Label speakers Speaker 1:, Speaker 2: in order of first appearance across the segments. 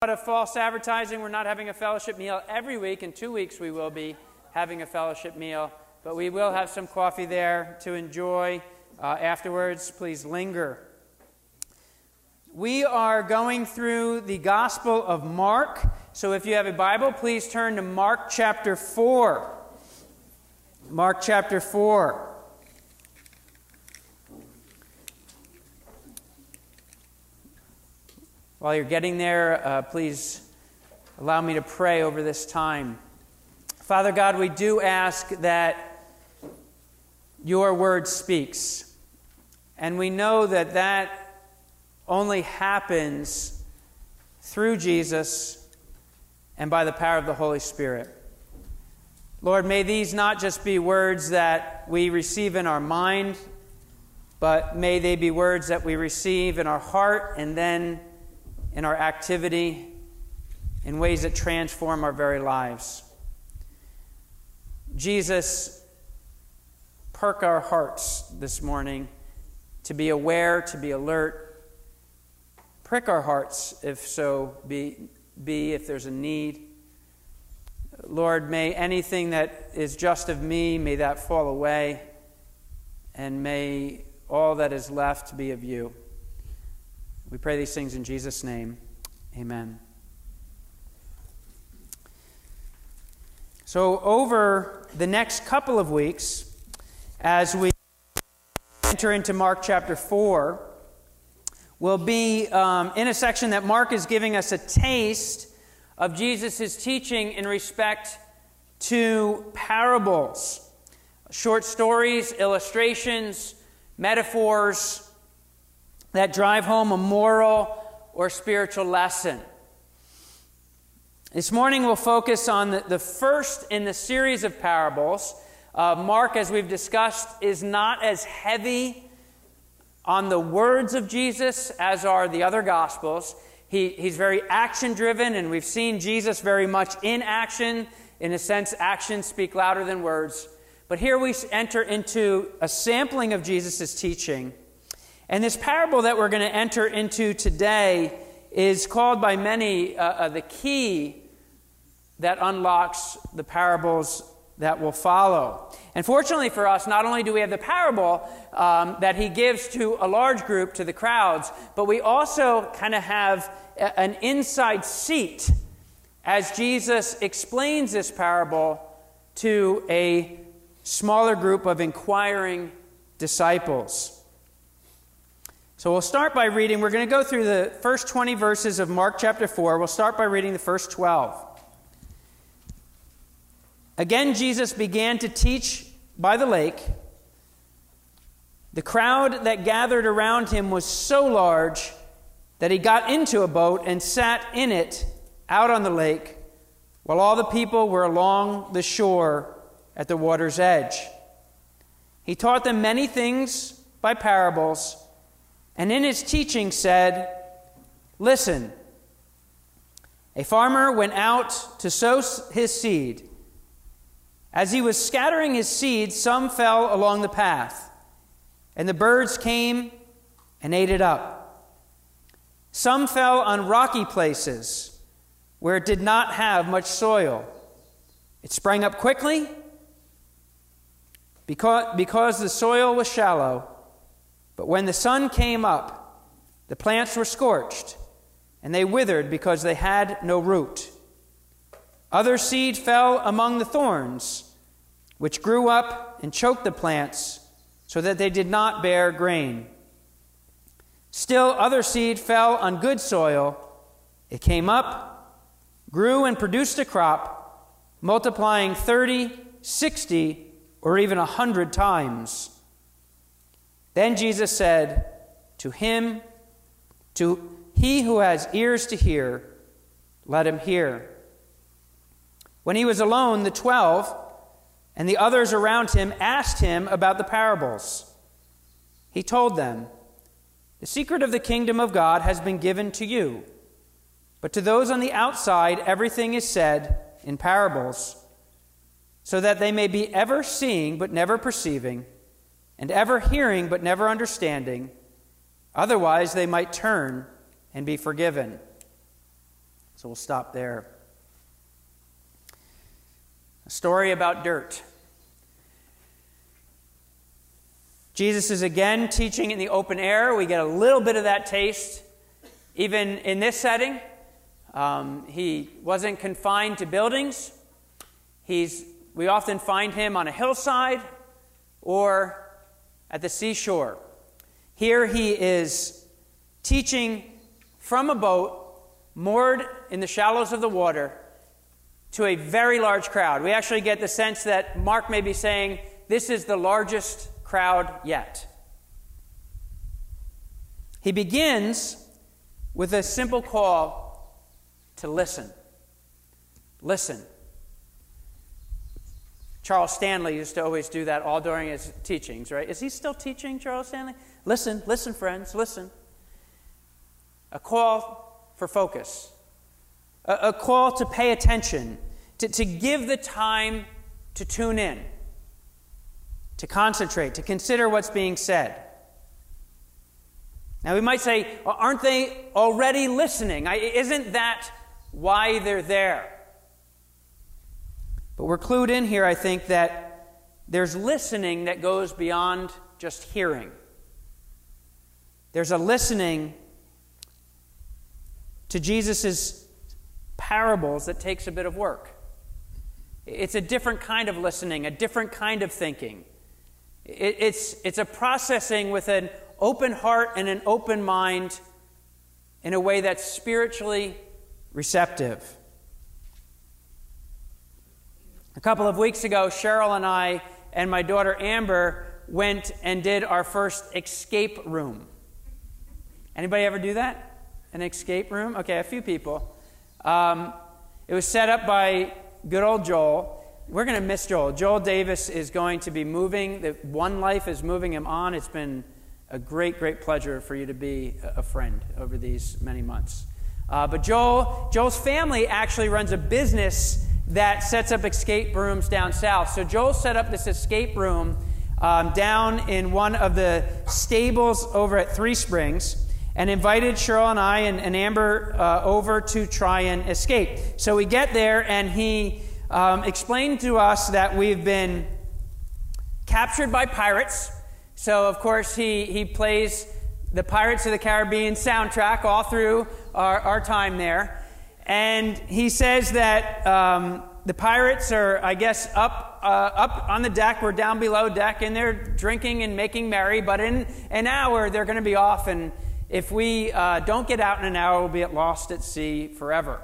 Speaker 1: lot of false advertising. We're not having a fellowship meal every week. In two weeks, we will be having a fellowship meal, but we will have some coffee there to enjoy uh, afterwards. Please linger. We are going through the Gospel of Mark. So if you have a Bible, please turn to Mark chapter 4. Mark chapter 4. While you're getting there, uh, please allow me to pray over this time. Father God, we do ask that your word speaks. And we know that that only happens through Jesus and by the power of the Holy Spirit. Lord, may these not just be words that we receive in our mind, but may they be words that we receive in our heart and then in our activity in ways that transform our very lives. Jesus, perk our hearts this morning to be aware, to be alert. Prick our hearts, if so be, be if there's a need. Lord, may anything that is just of me, may that fall away, and may all that is left be of you. We pray these things in Jesus' name. Amen. So, over the next couple of weeks, as we enter into Mark chapter 4, we'll be um, in a section that Mark is giving us a taste of Jesus' teaching in respect to parables, short stories, illustrations, metaphors that drive home a moral or spiritual lesson. This morning we'll focus on the, the first in the series of parables. Uh, Mark, as we've discussed, is not as heavy on the words of Jesus as are the other Gospels. He, he's very action driven, and we've seen Jesus very much in action. In a sense, actions speak louder than words. But here we enter into a sampling of Jesus' teaching and this parable that we're going to enter into today is called by many uh, uh, the key that unlocks the parables that will follow. And fortunately for us, not only do we have the parable um, that he gives to a large group, to the crowds, but we also kind of have a, an inside seat as Jesus explains this parable to a smaller group of inquiring disciples. So we'll start by reading. We're going to go through the first 20 verses of Mark chapter 4. We'll start by reading the first 12. Again, Jesus began to teach by the lake. The crowd that gathered around him was so large that he got into a boat and sat in it out on the lake, while all the people were along the shore at the water's edge. He taught them many things by parables and in his teaching said, Listen, a farmer went out to sow his seed. As he was scattering his seed, some fell along the path, and the birds came and ate it up. Some fell on rocky places where it did not have much soil. It sprang up quickly because, because the soil was shallow. But when the sun came up, the plants were scorched, and they withered because they had no root. Other seed fell among the thorns, which grew up and choked the plants, so that they did not bear grain. Still, other seed fell on good soil. It came up, grew, and produced a crop, multiplying 30, 60, or even a 100 times. Then Jesus said, To him, to he who has ears to hear, let him hear. When he was alone, the twelve and the others around him asked him about the parables. He told them, The secret of the kingdom of God has been given to you, but to those on the outside, everything is said in parables, so that they may be ever seeing but never perceiving and ever hearing but never understanding. Otherwise, they might turn and be forgiven. So we'll stop there. A story about dirt. Jesus is again teaching in the open air. We get a little bit of that taste even in this setting. Um, he wasn't confined to buildings. He's, we often find him on a hillside or at the seashore. Here he is teaching from a boat moored in the shallows of the water to a very large crowd. We actually get the sense that Mark may be saying, This is the largest crowd yet. He begins with a simple call to listen. Listen. Charles Stanley used to always do that all during his teachings, right? Is he still teaching, Charles Stanley? Listen, listen, friends, listen. A call for focus, a, a call to pay attention, to, to give the time to tune in, to concentrate, to consider what's being said. Now, we might say, aren't they already listening? Isn't that why they're there? But we're clued in here, I think, that there's listening that goes beyond just hearing. There's a listening to Jesus' parables that takes a bit of work. It's a different kind of listening, a different kind of thinking. It's, it's a processing with an open heart and an open mind in a way that's spiritually receptive. A couple of weeks ago, Cheryl and I and my daughter Amber went and did our first escape room. Anybody ever do that? An escape room? Okay, a few people. Um, it was set up by good old Joel. We're going to miss Joel. Joel Davis is going to be moving. The One Life is moving him on. It's been a great, great pleasure for you to be a friend over these many months. Uh, but Joel, Joel's family actually runs a business that sets up escape rooms down south. So Joel set up this escape room um, down in one of the stables over at Three Springs and invited Cheryl and I and, and Amber uh, over to try and escape. So we get there, and he um, explained to us that we've been captured by pirates so, of course, he, he plays the Pirates of the Caribbean soundtrack all through our, our time there. And he says that um, the pirates are, I guess, up, uh, up on the deck. We're down below deck, and they're drinking and making merry. But in an hour, they're going to be off. And if we uh, don't get out in an hour, we'll be at lost at sea forever.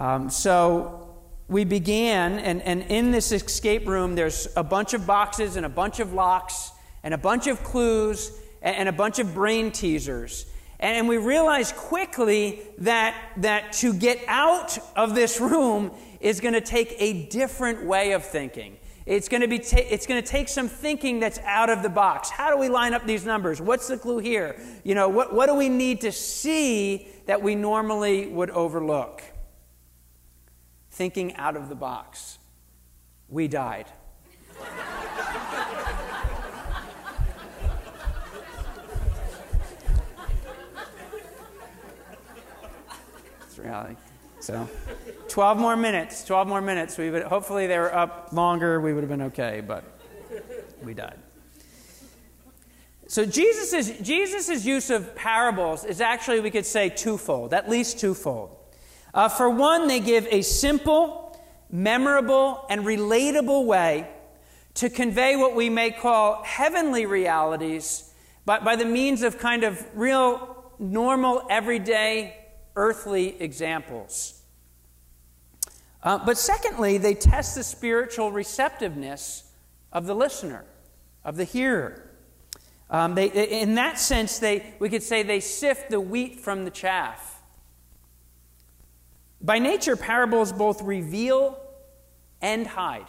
Speaker 1: Um, so we began, and, and in this escape room, there's a bunch of boxes and a bunch of locks and a bunch of clues and a bunch of brain teasers. And we realized quickly that, that to get out of this room is going to take a different way of thinking. It's going, to be ta- it's going to take some thinking that's out of the box. How do we line up these numbers? What's the clue here? You know, what, what do we need to see that we normally would overlook? Thinking out of the box. We died. Reality. So, 12 more minutes. 12 more minutes. We would hopefully they were up longer. We would have been okay, but we died. So Jesus' Jesus's use of parables is actually, we could say, twofold, at least twofold. Uh, for one, they give a simple, memorable, and relatable way to convey what we may call heavenly realities by, by the means of kind of real, normal, everyday earthly examples. Uh, but secondly, they test the spiritual receptiveness of the listener, of the hearer. Um, they, in that sense, they, we could say they sift the wheat from the chaff. By nature, parables both reveal and hide.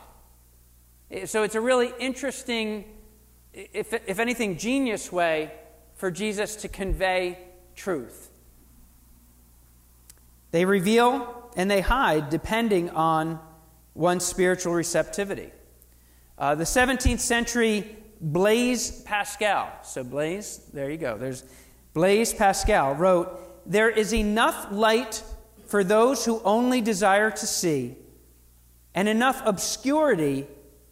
Speaker 1: So it's a really interesting, if, if anything, genius way for Jesus to convey truth. They reveal and they hide depending on one's spiritual receptivity. Uh, the 17th century Blaise Pascal, so Blaise, there you go, there's Blaise Pascal wrote, There is enough light for those who only desire to see, and enough obscurity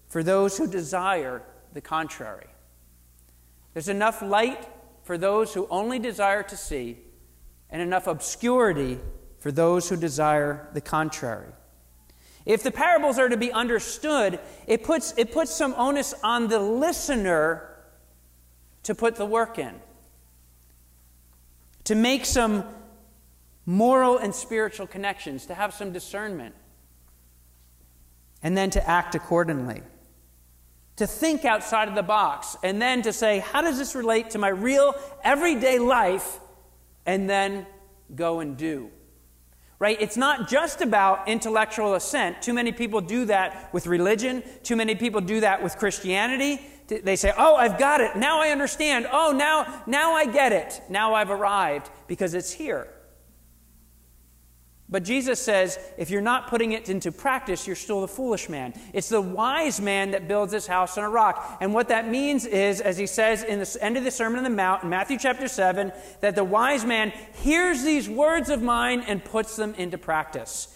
Speaker 1: for those who desire the contrary. There's enough light for those who only desire to see, and enough obscurity for those who desire the contrary. If the parables are to be understood, it puts, it puts some onus on the listener to put the work in, to make some moral and spiritual connections, to have some discernment, and then to act accordingly. To think outside of the box, and then to say, how does this relate to my real everyday life? And then go and do. Right? It's not just about intellectual assent. Too many people do that with religion. Too many people do that with Christianity. They say, "Oh, I've got it. Now I understand. Oh, now now I get it. Now I've arrived because it's here." But Jesus says, if you're not putting it into practice, you're still the foolish man. It's the wise man that builds his house on a rock. And what that means is, as he says in the end of the Sermon on the Mount, in Matthew chapter 7, that the wise man hears these words of mine and puts them into practice.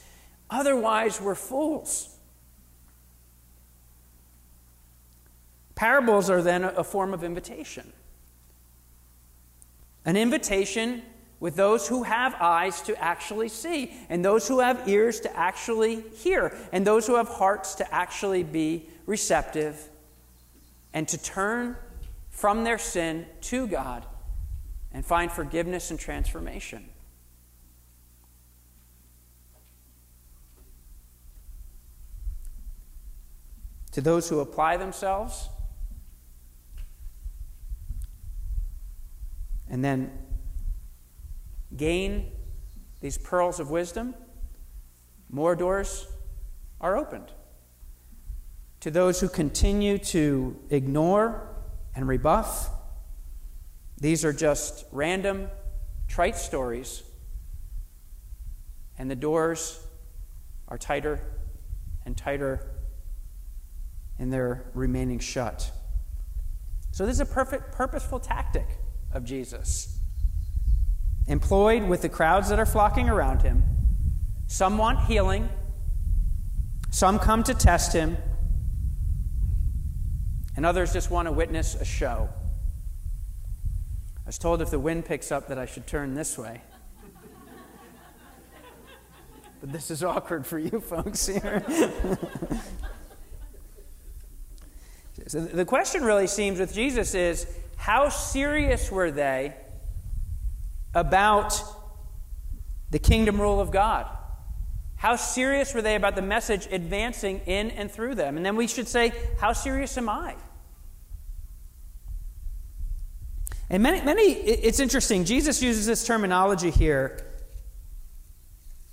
Speaker 1: Otherwise, we're fools. Parables are then a form of invitation. An invitation with those who have eyes to actually see, and those who have ears to actually hear, and those who have hearts to actually be receptive and to turn from their sin to God and find forgiveness and transformation. To those who apply themselves, and then gain these pearls of wisdom, more doors are opened. To those who continue to ignore and rebuff, these are just random, trite stories, and the doors are tighter and tighter, and they're remaining shut. So, this is a perfect, purposeful tactic of Jesus employed with the crowds that are flocking around him. Some want healing, some come to test him, and others just want to witness a show. I was told if the wind picks up that I should turn this way. but this is awkward for you folks here. so the question really seems with Jesus is how serious were they about the kingdom rule of God? How serious were they about the message advancing in and through them? And then we should say, How serious am I? And many, many, it's interesting. Jesus uses this terminology here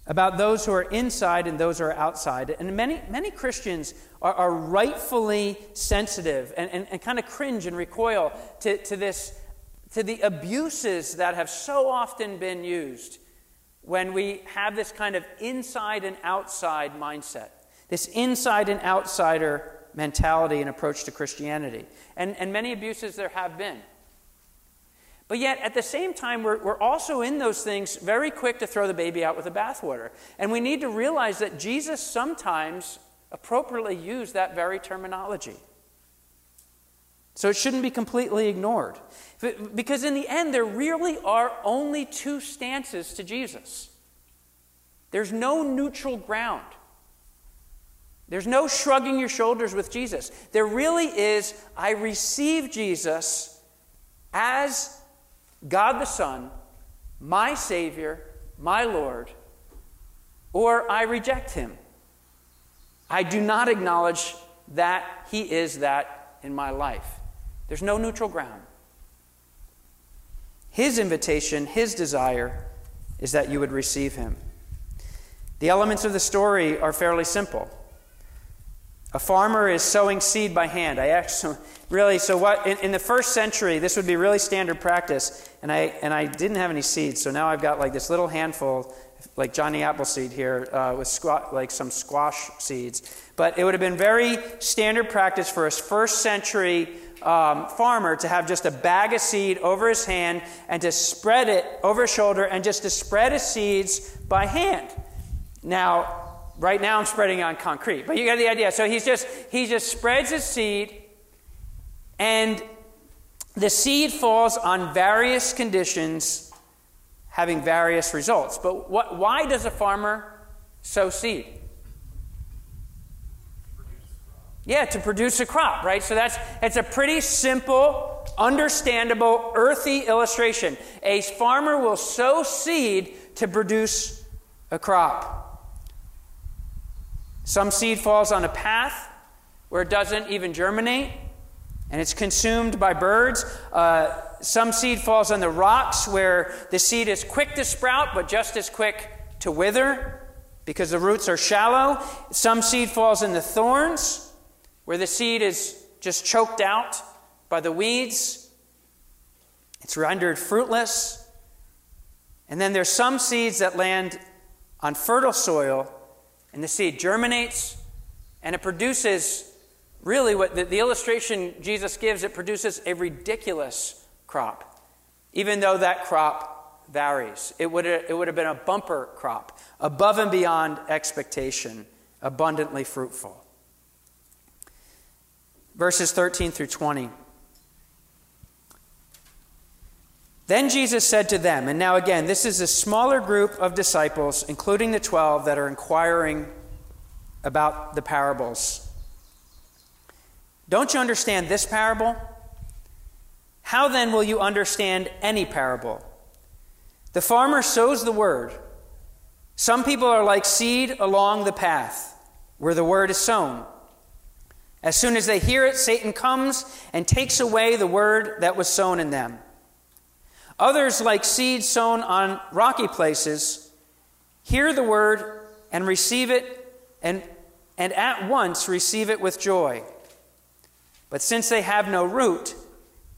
Speaker 1: about those who are inside and those who are outside. And many, many Christians are, are rightfully sensitive and, and, and kind of cringe and recoil to, to this to the abuses that have so often been used when we have this kind of inside and outside mindset, this inside and outsider mentality and approach to Christianity. And, and many abuses there have been. But yet, at the same time, we're, we're also in those things very quick to throw the baby out with the bathwater. And we need to realize that Jesus sometimes appropriately used that very terminology. So it shouldn't be completely ignored. Because in the end, there really are only two stances to Jesus. There's no neutral ground. There's no shrugging your shoulders with Jesus. There really is I receive Jesus as God the Son, my Savior, my Lord, or I reject Him. I do not acknowledge that He is that in my life. There's no neutral ground. His invitation, his desire, is that you would receive him. The elements of the story are fairly simple. A farmer is sowing seed by hand. I actually really so what in, in, the first century this would be really standard practice, and I and I didn't have any seeds, so now I've got like this little handful, like Johnny Appleseed here, uh, with like some squash seeds. But it would have been very standard practice for a first century um, farmer to have just a bag of seed over his hand and to spread it over his shoulder and just to spread his seeds by hand. Now, right now I'm spreading on concrete, but you get the idea. So he's just he just spreads his seed, and the seed falls on various conditions, having various results. But what, why does a farmer sow seed? Yeah, to produce a crop, right? So that's it's a pretty simple, understandable, earthy illustration. A farmer will sow seed to produce a crop. Some seed falls on a path where it doesn't even germinate and it's consumed by birds. Uh, some seed falls on the rocks where the seed is quick to sprout but just as quick to wither because the roots are shallow. Some seed falls in the thorns where the seed is just choked out by the weeds, it's rendered fruitless. And then there's some seeds that land on fertile soil, and the seed germinates, and it produces really what the, the illustration Jesus gives, it produces a ridiculous crop, even though that crop varies. It would, it would have been a bumper crop, above and beyond expectation, abundantly fruitful verses 13 through 20. Then Jesus said to them, and now again, this is a smaller group of disciples, including the 12, that are inquiring about the parables. Don't you understand this parable? How then will you understand any parable? The farmer sows the word. Some people are like seed along the path where the word is sown. As soon as they hear it, Satan comes and takes away the word that was sown in them. Others, like seed sown on rocky places, hear the word and receive it, and, and at once receive it with joy. But since they have no root,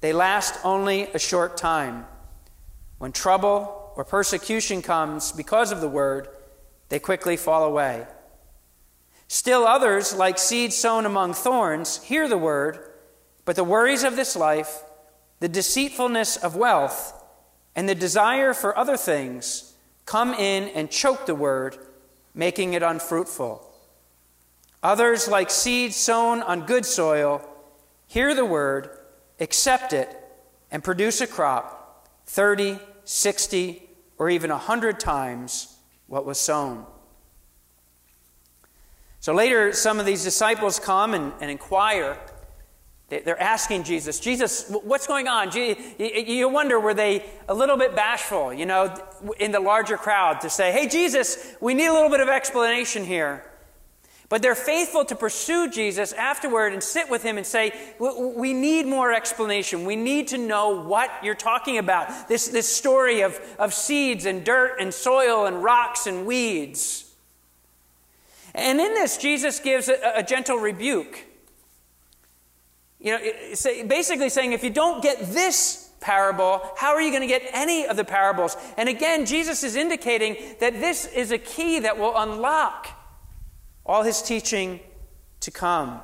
Speaker 1: they last only a short time. When trouble or persecution comes because of the word, they quickly fall away. Still others, like seed sown among thorns, hear the word, but the worries of this life, the deceitfulness of wealth, and the desire for other things come in and choke the word, making it unfruitful. Others, like seed sown on good soil, hear the word, accept it, and produce a crop 30, 60, or even a 100 times what was sown. So later, some of these disciples come and, and inquire. They're asking Jesus, Jesus, what's going on? You wonder, were they a little bit bashful, you know, in the larger crowd to say, hey, Jesus, we need a little bit of explanation here. But they're faithful to pursue Jesus afterward and sit with him and say, We need more explanation. We need to know what you're talking about. This, this story of, of seeds and dirt and soil and rocks and weeds. And in this, Jesus gives a, a gentle rebuke. You know, basically saying, if you don't get this parable, how are you going to get any of the parables? And again, Jesus is indicating that this is a key that will unlock all his teaching to come.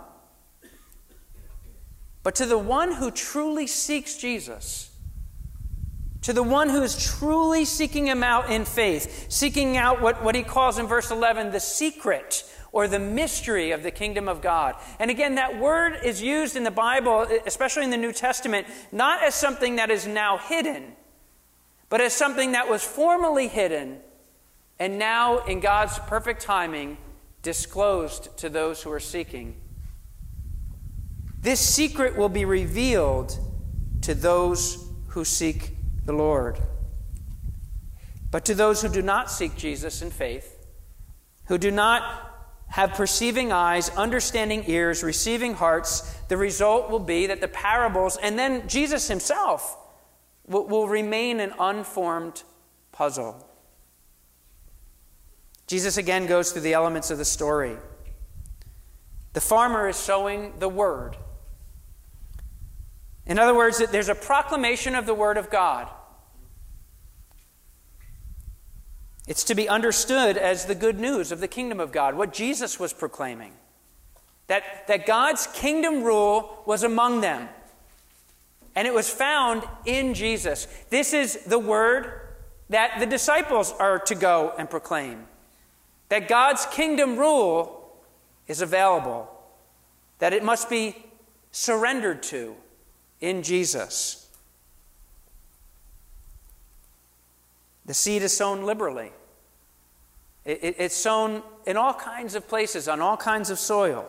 Speaker 1: But to the one who truly seeks Jesus, to the one who is truly seeking him out in faith, seeking out what, what he calls in verse 11 the secret or the mystery of the kingdom of God. And again, that word is used in the Bible, especially in the New Testament, not as something that is now hidden, but as something that was formerly hidden and now, in God's perfect timing, disclosed to those who are seeking. This secret will be revealed to those who seek the Lord. But to those who do not seek Jesus in faith, who do not have perceiving eyes, understanding ears, receiving hearts, the result will be that the parables, and then Jesus himself, will, will remain an unformed puzzle. Jesus again goes through the elements of the story. The farmer is sowing the word. In other words, there's a proclamation of the word of God. It's to be understood as the good news of the kingdom of God, what Jesus was proclaiming. That, that God's kingdom rule was among them. And it was found in Jesus. This is the word that the disciples are to go and proclaim. That God's kingdom rule is available, that it must be surrendered to in Jesus. The seed is sown liberally. It, it, it's sown in all kinds of places, on all kinds of soil.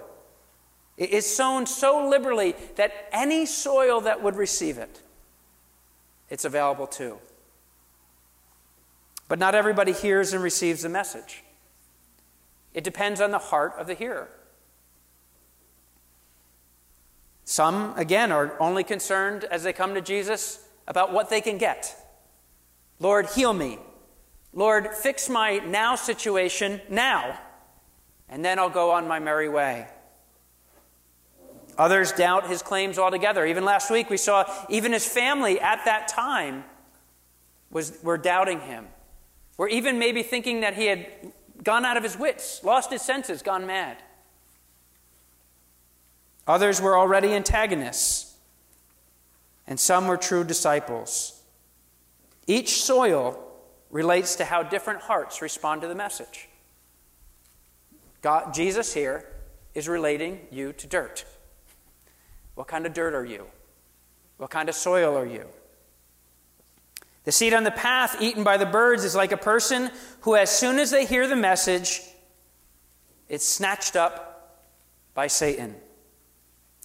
Speaker 1: It is sown so liberally that any soil that would receive it, it's available to. But not everybody hears and receives the message. It depends on the heart of the hearer. Some, again, are only concerned as they come to Jesus about what they can get. Lord, heal me. Lord, fix my now situation now, and then I'll go on my merry way. Others doubt his claims altogether. Even last week, we saw even his family at that time was, were doubting him. Were even maybe thinking that he had gone out of his wits, lost his senses, gone mad. Others were already antagonists, and some were true disciples. Each soil relates to how different hearts respond to the message. God, Jesus here is relating you to dirt. What kind of dirt are you? What kind of soil are you? The seed on the path eaten by the birds is like a person who, as soon as they hear the message, it's snatched up by Satan.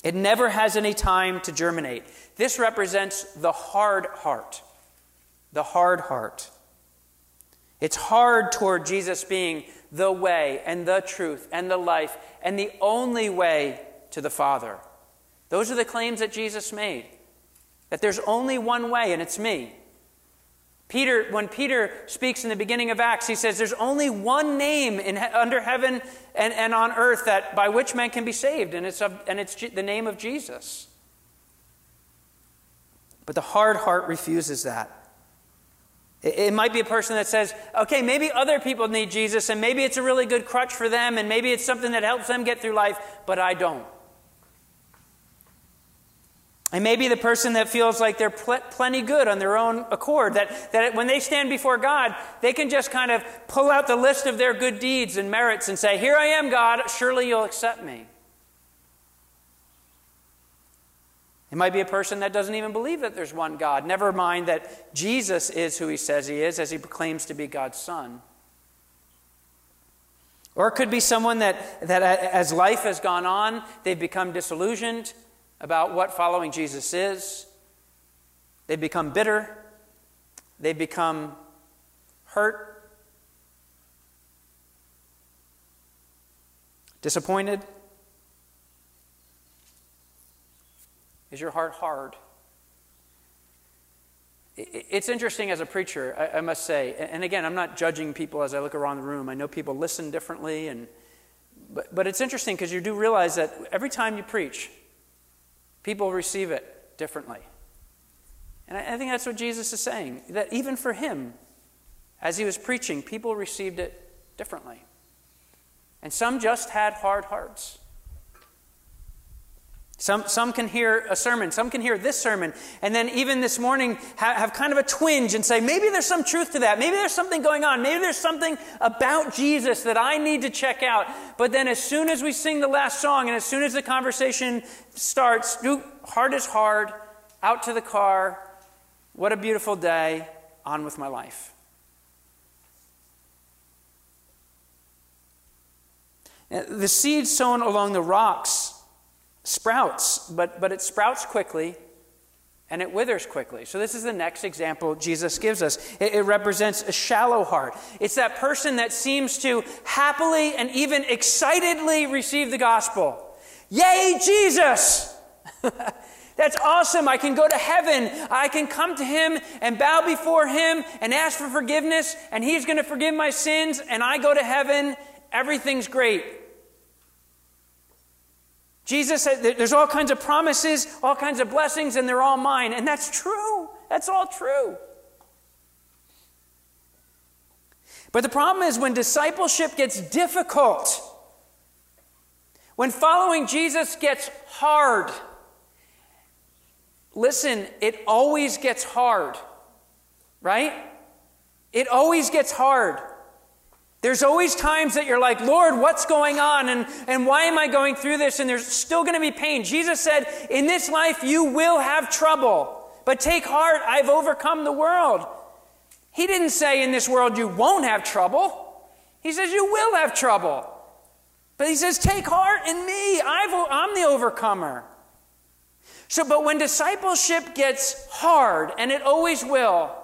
Speaker 1: It never has any time to germinate. This represents the hard heart. The hard heart. It's hard toward Jesus being the way and the truth and the life and the only way to the Father. Those are the claims that Jesus made that there's only one way, and it's me. Peter, when Peter speaks in the beginning of Acts, he says there's only one name in, under heaven and, and on earth that by which man can be saved, and it's, of, and it's the name of Jesus. But the hard heart refuses that. It might be a person that says, okay, maybe other people need Jesus, and maybe it's a really good crutch for them, and maybe it's something that helps them get through life, but I don't. And maybe the person that feels like they're pl- plenty good on their own accord, that, that when they stand before God, they can just kind of pull out the list of their good deeds and merits and say, Here I am, God, surely you'll accept me. It might be a person that doesn't even believe that there's one God. Never mind that Jesus is who he says he is, as he claims to be God's Son. Or it could be someone that, that as life has gone on, they've become disillusioned about what following Jesus is. They've become bitter. They've become hurt, disappointed. Is your heart hard? It's interesting as a preacher, I must say, and again, I'm not judging people as I look around the room. I know people listen differently, and, but, but it's interesting because you do realize that every time you preach, people receive it differently. And I think that's what Jesus is saying, that even for him, as he was preaching, people received it differently. And some just had hard hearts. Some, some can hear a sermon, some can hear this sermon, and then even this morning have, have, kind of a twinge and say, maybe there's some truth to that. Maybe there's something going on. Maybe there's something about Jesus that I need to check out. But then as soon as we sing the last song and as soon as the conversation starts, heart is hard, out to the car, what a beautiful day, on with my life. Uh, the seed sown along the rocks sprouts, but, but it sprouts quickly and it withers quickly. So, this is the next example Jesus gives us. It, it, represents a shallow heart. It's that person that seems to happily and even excitedly receive the gospel. Yay, Jesus! That's awesome. I can go to heaven. I can come to Him and bow before Him and ask for forgiveness, and He's going to forgive my sins, and I go to heaven. Everything's great. Jesus said there's all kinds of promises, all kinds of blessings, and they're all mine. And that's true. That's all true. But the problem is when discipleship gets difficult, when following Jesus gets hard, listen, it always gets hard, right? It always gets hard. There's always times that you're like, Lord, what's going on? And, and why am I going through this? And there's still going to be pain. Jesus said, In this life, you will have trouble, but take heart, I've overcome the world. He didn't say, In this world, you won't have trouble. He says, You will have trouble. But he says, Take heart in me. i I'm the overcomer. So, but when discipleship gets hard, and it always will,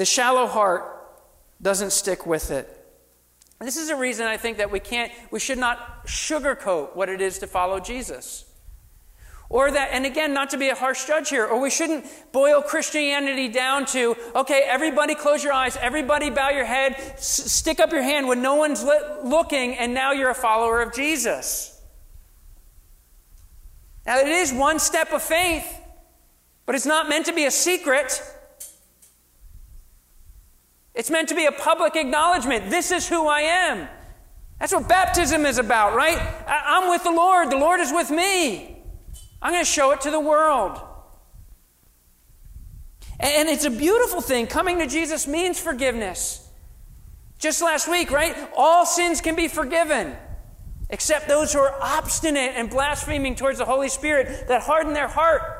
Speaker 1: The shallow heart doesn't stick with it. This is a reason I think that we can't, we should not sugarcoat what it is to follow Jesus. Or that, and again, not to be a harsh judge here, or we shouldn't boil Christianity down to, okay, everybody close your eyes, everybody bow your head, s- stick up your hand when no one's li- looking, and now you're a follower of Jesus. Now, it is one step of faith, but it's not meant to be a secret. It's meant to be a public acknowledgement. This is who I am. That's what baptism is about, right? I'm with the Lord. The Lord is with me. I'm going to show it to the world. And it's a beautiful thing. Coming to Jesus means forgiveness. Just last week, right? All sins can be forgiven, except those who are obstinate and blaspheming towards the Holy Spirit that harden their heart.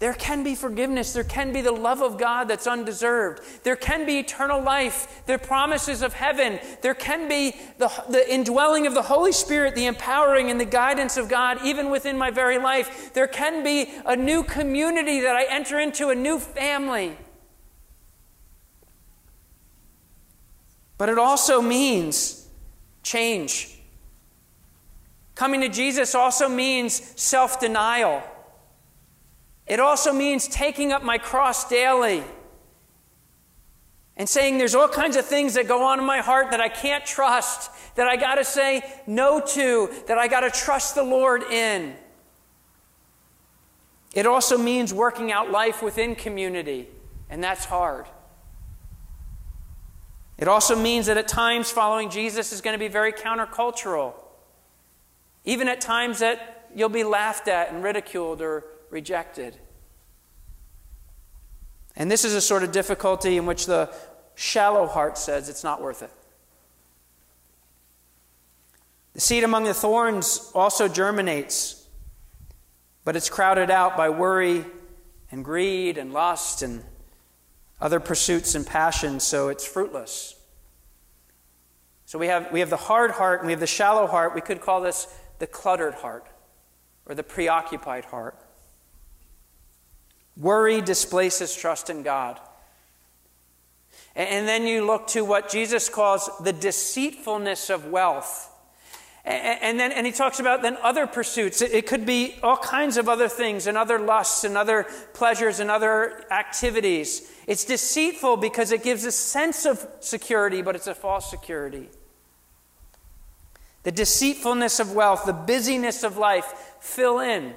Speaker 1: There can be forgiveness. There can be the love of God that's undeserved. There can be eternal life, the promises of heaven. There can be the, the indwelling of the Holy Spirit, the empowering and the guidance of God, even within my very life. There can be a new community that I enter into, a new family. But it also means change. Coming to Jesus also means self denial. It also means taking up my cross daily and saying there's all kinds of things that go on in my heart that I can't trust, that I got to say no to, that I got to trust the Lord in. It also means working out life within community, and that's hard. It also means that at times following Jesus is going to be very countercultural. Even at times that you'll be laughed at and ridiculed or rejected. And this is a sort of difficulty in which the shallow heart says it's not worth it. The seed among the thorns also germinates, but it's crowded out by worry and greed and lust and other pursuits and passions, so it's fruitless. So we have, we have the hard heart and we have the shallow heart. We could call this the cluttered heart or the preoccupied heart. Worry displaces trust in God. And then you look to what Jesus calls the deceitfulness of wealth. And then and he talks about then other pursuits. It could be all kinds of other things and other lusts and other pleasures and other activities. It's deceitful because it gives a sense of security, but it's a false security. The deceitfulness of wealth, the busyness of life, fill in.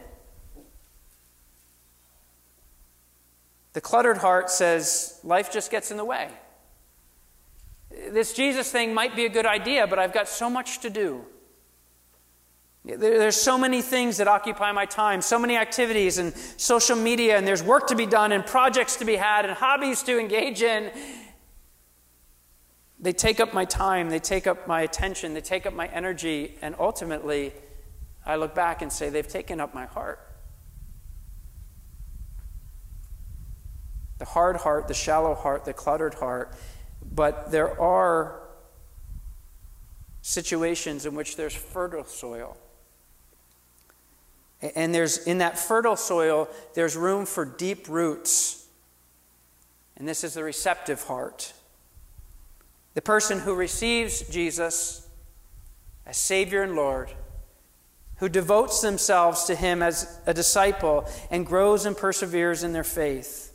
Speaker 1: The cluttered heart says, life just gets in the way. This Jesus thing might be a good idea, but I've got so much to do. There's so many things that occupy my time, so many activities and social media, and there's work to be done, and projects to be had, and hobbies to engage in. They take up my time, they take up my attention, they take up my energy, and ultimately, I look back and say, they've taken up my heart. The hard heart, the shallow heart, the cluttered heart. But there are situations in which there's fertile soil. And there's in that fertile soil, there's room for deep roots. And this is the receptive heart. The person who receives Jesus as Savior and Lord, who devotes themselves to Him as a disciple and grows and perseveres in their faith.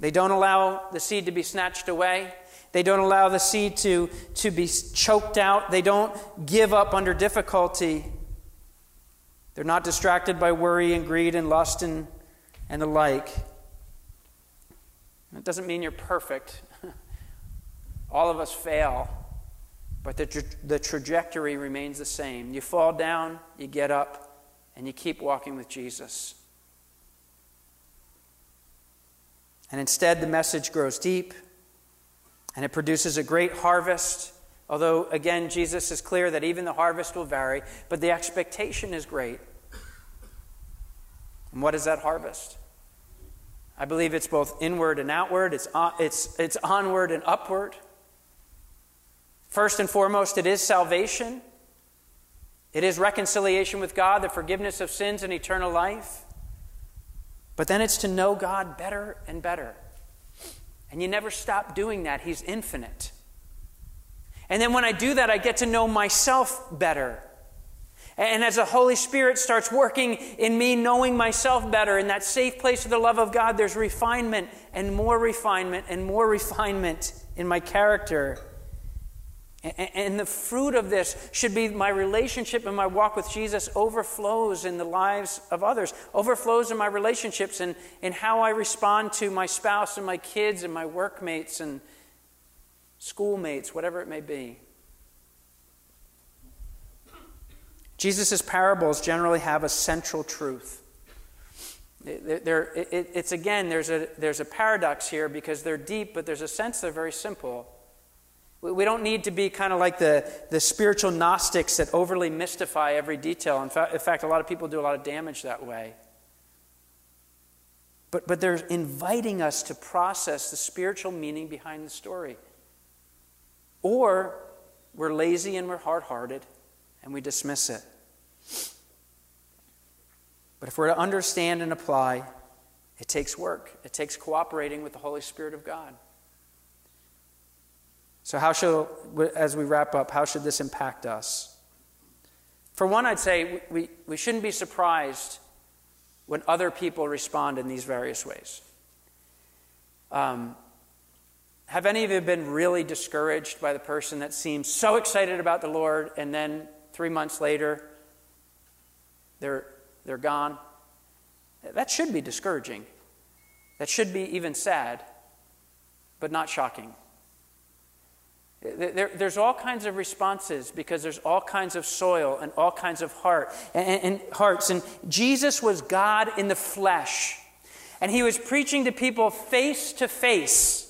Speaker 1: They don't allow the seed to be snatched away. They don't allow the seed to, to be choked out. They don't give up under difficulty. They're not distracted by worry and greed and lust and, and the like. That doesn't mean you're perfect. All of us fail. but the, tra- the trajectory remains the same. You fall down, you get up, and you keep walking with Jesus. And instead, the message grows deep and it produces a great harvest. Although, again, Jesus is clear that even the harvest will vary, but the expectation is great. And what is that harvest? I believe it's both inward and outward, it's, on, it's, it's onward and upward. First and foremost, it is salvation. It is reconciliation with God, the forgiveness of sins, and eternal life. But then it's to know God better and better. And you never stop doing that. He's infinite. And then when I do that, I get to know myself better. And as the Holy Spirit starts working in me, knowing myself better, in that safe place of the love of God, there's refinement and more refinement and more refinement in my character. And the fruit of this should be my relationship and my walk with Jesus overflows in the lives of others, overflows in my relationships and in how I respond to my spouse and my kids and my workmates and schoolmates, whatever it may be. Jesus' parables generally have a central truth. It's again, there's a, there's a paradox here because they're deep, but there's a sense they're very simple. We don't need to be kind of like the, the spiritual Gnostics that overly mystify every detail. In fact, in fact, a lot of people do a lot of damage that way. But, but they're inviting us to process the spiritual meaning behind the story. Or we're lazy and we're hard hearted and we dismiss it. But if we're to understand and apply, it takes work, it takes cooperating with the Holy Spirit of God. So, how should, as we wrap up, how should this impact us? For one, I'd say we, we shouldn't be surprised when other people respond in these various ways. Um, have any of you been really discouraged by the person that seems so excited about the Lord and then three months later they're, they're gone? That should be discouraging. That should be even sad, but not shocking. There, there's all kinds of responses because there's all kinds of soil and all kinds of heart and, and hearts. And Jesus was God in the flesh, and he was preaching to people face to face.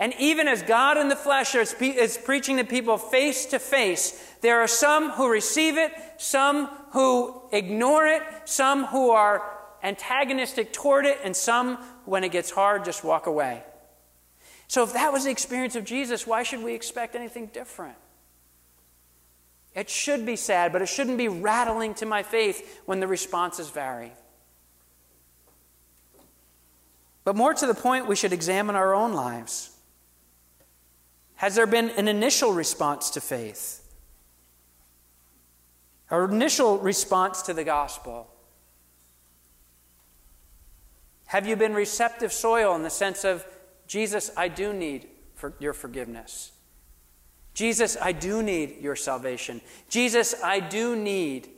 Speaker 1: And even as God in the flesh is, is preaching to people face to face, there are some who receive it, some who ignore it, some who are antagonistic toward it, and some, when it gets hard, just walk away. So, if that was the experience of Jesus, why should we expect anything different? It should be sad, but it shouldn't be rattling to my faith when the responses vary. But more to the point, we should examine our own lives. Has there been an initial response to faith? Our initial response to the gospel? Have you been receptive soil in the sense of Jesus, I do need for your forgiveness. Jesus, I do need your salvation. Jesus, I do need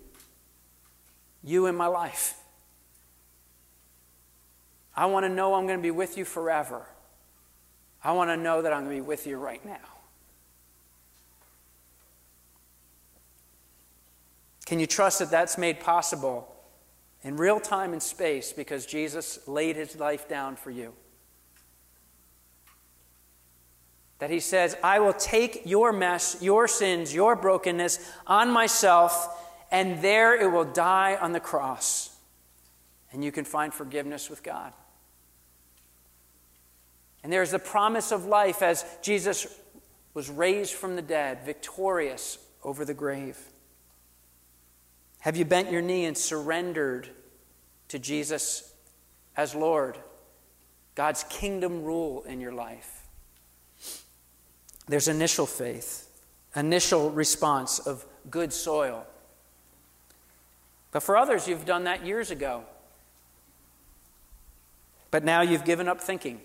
Speaker 1: you in my life. I want to know I'm going to be with you forever. I want to know that I'm going to be with you right now. Can you trust that that's made possible in real time and space because Jesus laid his life down for you? That he says, I will take your mess, your sins, your brokenness on myself, and there it will die on the cross. And you can find forgiveness with God. And there's the promise of life as Jesus was raised from the dead, victorious over the grave. Have you bent your knee and surrendered to Jesus as Lord? God's kingdom rule in your life. There's initial faith, initial response of good soil. But for others, you've done that years ago. But now you've given up thinking.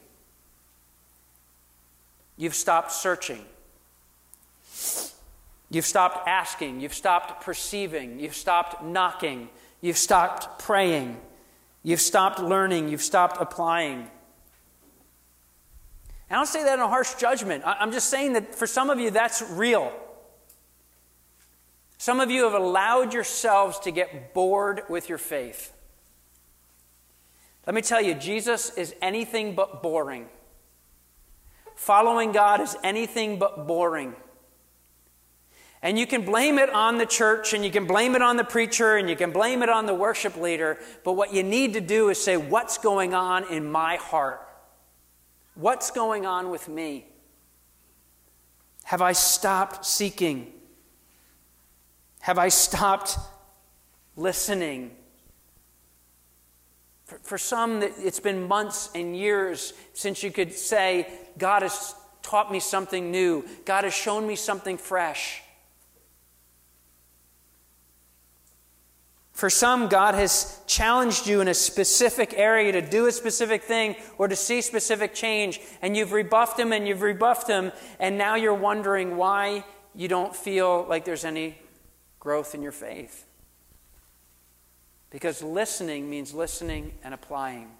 Speaker 1: You've stopped searching. You've stopped asking. You've stopped perceiving. You've stopped knocking. You've stopped praying. You've stopped learning. You've stopped applying. I don't say that in a harsh judgment. I'm just saying that for some of you, that's real. Some of you have allowed yourselves to get bored with your faith. Let me tell you, Jesus is anything but boring. Following God is anything but boring. And you can blame it on the church, and you can blame it on the preacher, and you can blame it on the worship leader. But what you need to do is say, What's going on in my heart? What's going on with me? Have I stopped seeking? Have I stopped listening? For, for some, it's been months and years since you could say, God has taught me something new, God has shown me something fresh. For some, God has challenged you in a specific area to do a specific thing or to see specific change, and you've rebuffed Him and you've rebuffed Him, and now you're wondering why you don't feel like there's any growth in your faith. Because listening means listening and applying.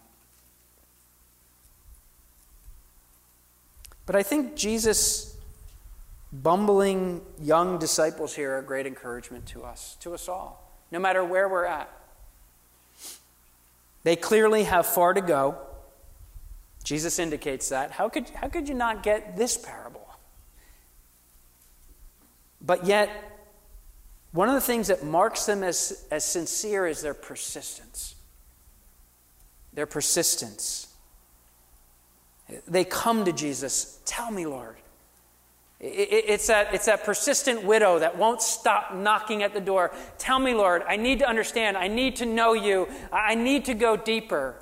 Speaker 1: But I think Jesus' bumbling young disciples here are a great encouragement to us, to us all no matter where we're at. They clearly have far to go. Jesus indicates that. How could, how could you not get this parable? But yet, one of the things that marks them as, as sincere is their persistence. Their persistence. They come to Jesus. Tell me, Lord. It's that, it's that persistent widow that won't stop knocking at the door. Tell me, Lord, I need to understand. I need to know you. I need to go deeper.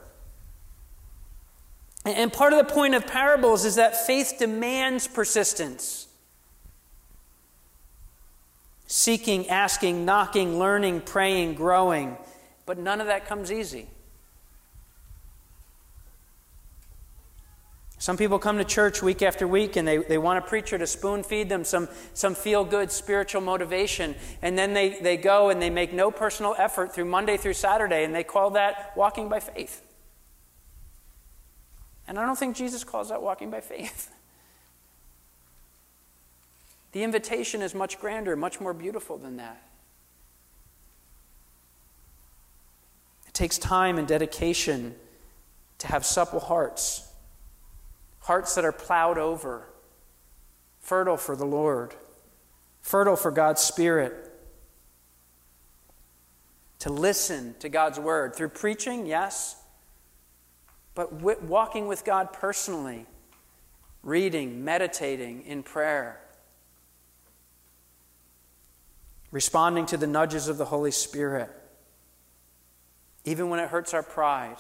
Speaker 1: And part of the point of parables is that faith demands persistence. Seeking, asking, knocking, learning, praying, growing. But none of that comes easy. Some people come to church week after week and they, they want a preacher to spoon feed them some, some feel good spiritual motivation. And then they, they go and they make no personal effort through Monday through Saturday, and they call that walking by faith. And I don't think Jesus calls that walking by faith. The invitation is much grander, much more beautiful than that. It takes time and dedication to have supple hearts hearts that are plowed over, fertile for the Lord, fertile for God's Spirit. To listen to God's Word through preaching, yes, but walking with God personally, reading, meditating in prayer, responding to the nudges of the Holy Spirit, even when it hurts our pride,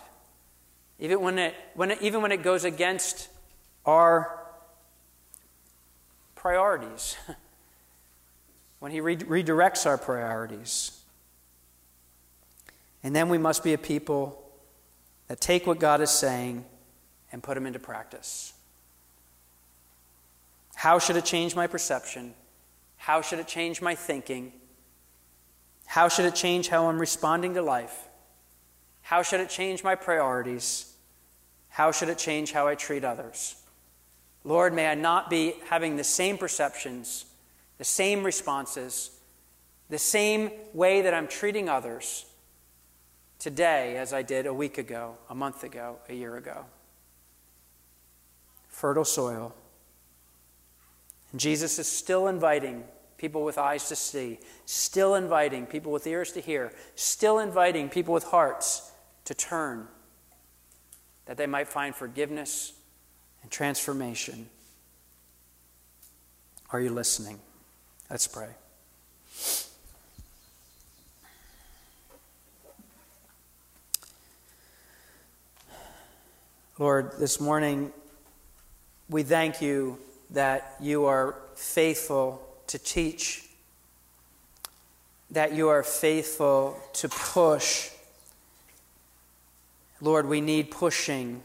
Speaker 1: even when it, when it, even when it goes against our priorities, when He re- redirects our priorities. And then we must be a people that take what God is saying and put them into practice. How should it change my perception? How should it change my thinking? How should it change how I'm responding to life? How should it change my priorities? How should it change how I treat others? Lord, may I not be having the same perceptions, the same responses, the same way that I'm treating others today as I did a week ago, a month ago, a year ago. Fertile soil. And Jesus is still inviting people with eyes to see, still inviting people with ears to hear, still inviting people with hearts to turn, that they might find forgiveness transformation. Are you listening? Let's pray. Lord, this morning we thank you that you are faithful to teach, that you are faithful to push. Lord, we need pushing.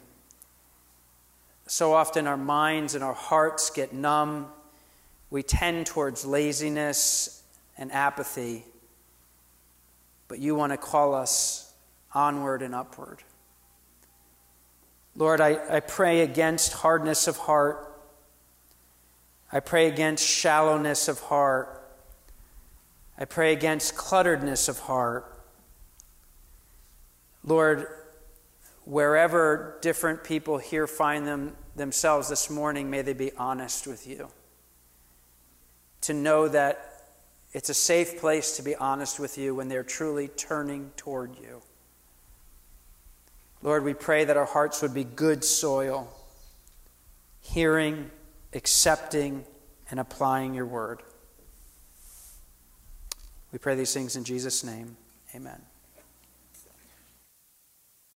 Speaker 1: So often our minds and our hearts get numb. We tend towards laziness and apathy. But you want to call us onward and upward. Lord, I, I pray against hardness of heart. I pray against shallowness of heart. I pray against clutteredness of heart. Lord, wherever different people here find them themselves this morning, may they be honest with you. To know that it's a safe place to be honest with you when they're truly turning toward you. Lord, we pray that our hearts would be good soil, hearing, accepting, and applying your word. We pray these things in Jesus' name. Amen.